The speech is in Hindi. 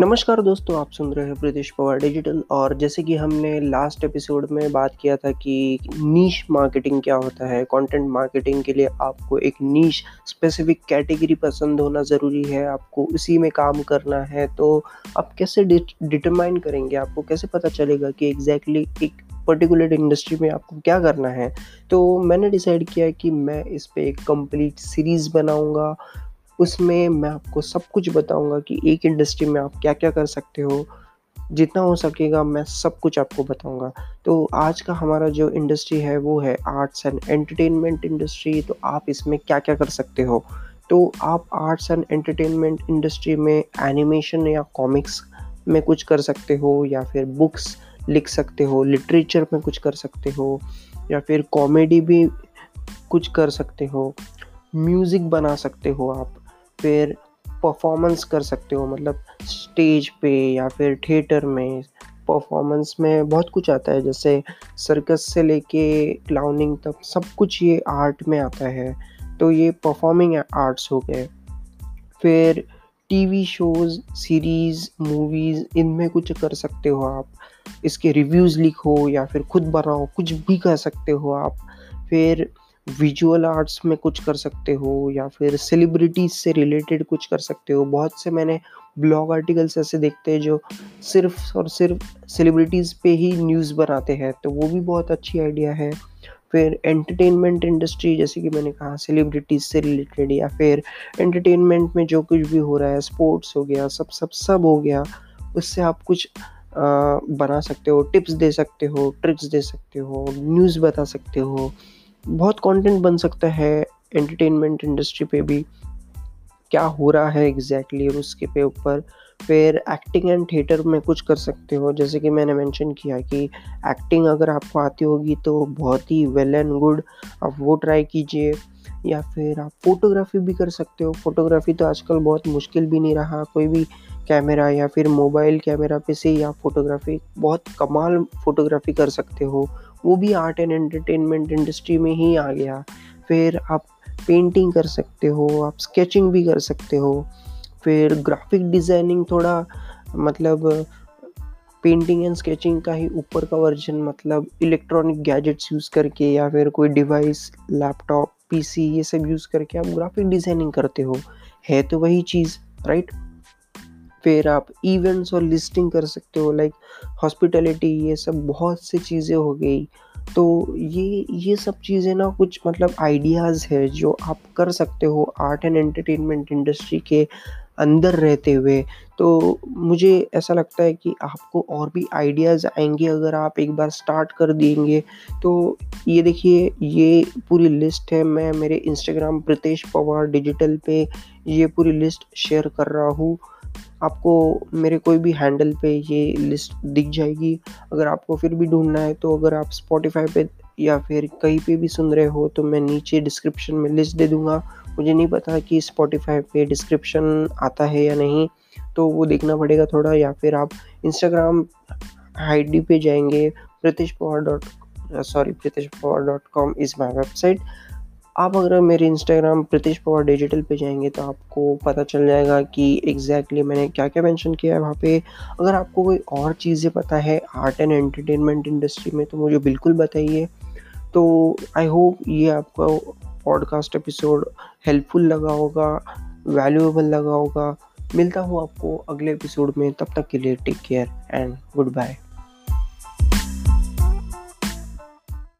नमस्कार दोस्तों, आप सुन रहे हैं प्रीतिश पवार डिजिटल और जैसे कि हमने लास्ट एपिसोड में बात किया था कि नीश मार्केटिंग क्या होता है कंटेंट मार्केटिंग के लिए आपको एक नीश स्पेसिफिक कैटेगरी पसंद होना ज़रूरी है, आपको उसी में काम करना है तो आप कैसे डिटरमाइन करेंगे? आपको कैसे पता चलेगा कि एग्जैक्टली exactly एक पर्टिकुलर इंडस्ट्री में आपको क्या करना है? तो मैंने डिसाइड किया कि मैं इस पर एक कंप्लीट सीरीज़ बनाऊँगा उसमें मैं आपको सब कुछ बताऊँगा कि एक इंडस्ट्री में आप क्या क्या कर सकते हो। जितना हो सकेगा मैं सब कुछ आपको बताऊँगा। तो आज का हमारा जो इंडस्ट्री है, वो है आर्ट्स एंड एंटरटेनमेंट इंडस्ट्री तो आप इसमें क्या क्या कर सकते हो? तो आप आर्ट्स एंड एंटरटेनमेंट इंडस्ट्री में एनिमेशन या कॉमिक्स में कुछ कर सकते हो, या फिर बुक्स लिख सकते हो लिटरेचर में कुछ कर सकते हो, या फिर कॉमेडी भी कुछ कर सकते हो म्यूज़िक बना सकते हो आप। फिर परफॉर्मेंस कर सकते हो मतलब स्टेज पे या फिर थिएटर में। परफॉर्मेंस में बहुत कुछ आता है, जैसे सर्कस से लेके क्लाउनिंग तक सब कुछ ये आर्ट में आता है। तो ये परफॉर्मिंग आर्ट्स हो गए। फिर टीवी शोज़ सीरीज़ मूवीज़ इनमें कुछ कर सकते हो आप। इसके रिव्यूज़ लिखो या फिर खुद बनाओ, कुछ भी कर सकते हो आप। फिर विजुअल आर्ट्स में कुछ कर सकते हो या फिर सेलिब्रिटीज से रिलेटेड कुछ कर सकते हो। बहुत से मैंने ब्लॉग आर्टिकल्स ऐसे देखते हैं जो सिर्फ़ और सिर्फ़ सेलिब्रिटीज़ पे ही न्यूज़ बनाते हैं तो वो भी बहुत अच्छी आइडिया है। फिर एंटरटेनमेंट इंडस्ट्री जैसे कि मैंने कहा सेलिब्रिटीज से रिलेटेड या फिर एंटरटेनमेंट में जो कुछ भी हो रहा है स्पोर्ट्स हो गया, सब सब सब हो गया, उससे आप कुछ बना सकते हो टिप्स दे सकते हो ट्रिक्स दे सकते हो न्यूज़ बता सकते हो। बहुत कंटेंट बन सकता है एंटरटेनमेंट इंडस्ट्री पे भी। क्या हो रहा है एग्जैक्टली exactly उसके पे ऊपर फिर एक्टिंग एंड थिएटर में कुछ कर सकते हो। जैसे कि मैंने मेंशन किया कि एक्टिंग अगर आपको आती होगी तो बहुत ही वेल एंड गुड आप वो ट्राई कीजिए। या फिर आप फोटोग्राफी भी कर सकते हो। फोटोग्राफी तो आजकल बहुत मुश्किल भी नहीं रहा। कोई भी कैमरा या फिर मोबाइल कैमरा पे से ही आप फोटोग्राफी बहुत कमाल फोटोग्राफी कर सकते हो। वो भी आर्ट एंड एंटरटेनमेंट इंडस्ट्री में ही आ गया। फिर आप पेंटिंग कर सकते हो, आप स्केचिंग भी कर सकते हो। फिर ग्राफिक डिज़ाइनिंग थोड़ा मतलब पेंटिंग एंड स्केचिंग का ही ऊपर का वर्जन मतलब इलेक्ट्रॉनिक गैजेट्स यूज़ करके या फिर कोई डिवाइस लैपटॉप पीसी ये सब यूज़ करके आप ग्राफिक डिज़ाइनिंग करते हो। है तो वही चीज़ राइट फिर आप इवेंट्स और लिस्टिंग कर सकते हो लाइक हॉस्पिटलिटी ये सब बहुत सी चीज़ें हो गई। तो ये ये सब चीज़ें ना कुछ मतलब आइडियाज़ है जो आप कर सकते हो आर्ट एंड एंटरटेनमेंट इंडस्ट्री के अंदर रहते हुए। तो मुझे ऐसा लगता है कि आपको और भी आइडियाज़ आएँगे अगर आप एक बार स्टार्ट कर देंगे। तो ये देखिए, ये पूरी लिस्ट है। मैं मेरे इंस्टाग्राम प्रितेश पवार डिजिटल पे ये पूरी लिस्ट शेयर कर रहा हूँ। आपको मेरे कोई भी हैंडल पे ये लिस्ट दिख जाएगी। अगर आपको फिर भी ढूंढना है तो अगर आप स्पॉटिफाई पे या फिर कहीं पे भी सुन रहे हो तो मैं नीचे डिस्क्रिप्शन में लिस्ट दे दूँगा। मुझे नहीं पता कि स्पॉटिफाई पे डिस्क्रिप्शन आता है या नहीं तो वो देखना पड़ेगा थोड़ा। या फिर आप इंस्टाग्राम आई पे जाएँगे, Pritish Pawar dot sorry Pritish Pawar dot com is my website आप अगर मेरे इंस्टाग्राम प्रतीश पवार डिजिटल पे जाएँगे तो आपको पता चल जाएगा कि एग्जैक्टली exactly मैंने क्या क्या मेंशन किया है वहाँ पे। अगर आपको कोई और चीज़ें पता है आर्ट एंड एंटरटेनमेंट इंडस्ट्री में तो मुझे बिल्कुल बताइए। तो आई होप ये आपका पॉडकास्ट एपिसोड हेल्पफुल लगा होगा वैल्यूएबल लगा होगा। मिलता हूँ आपको अगले एपिसोड में। तब तक के लिए take care and good bye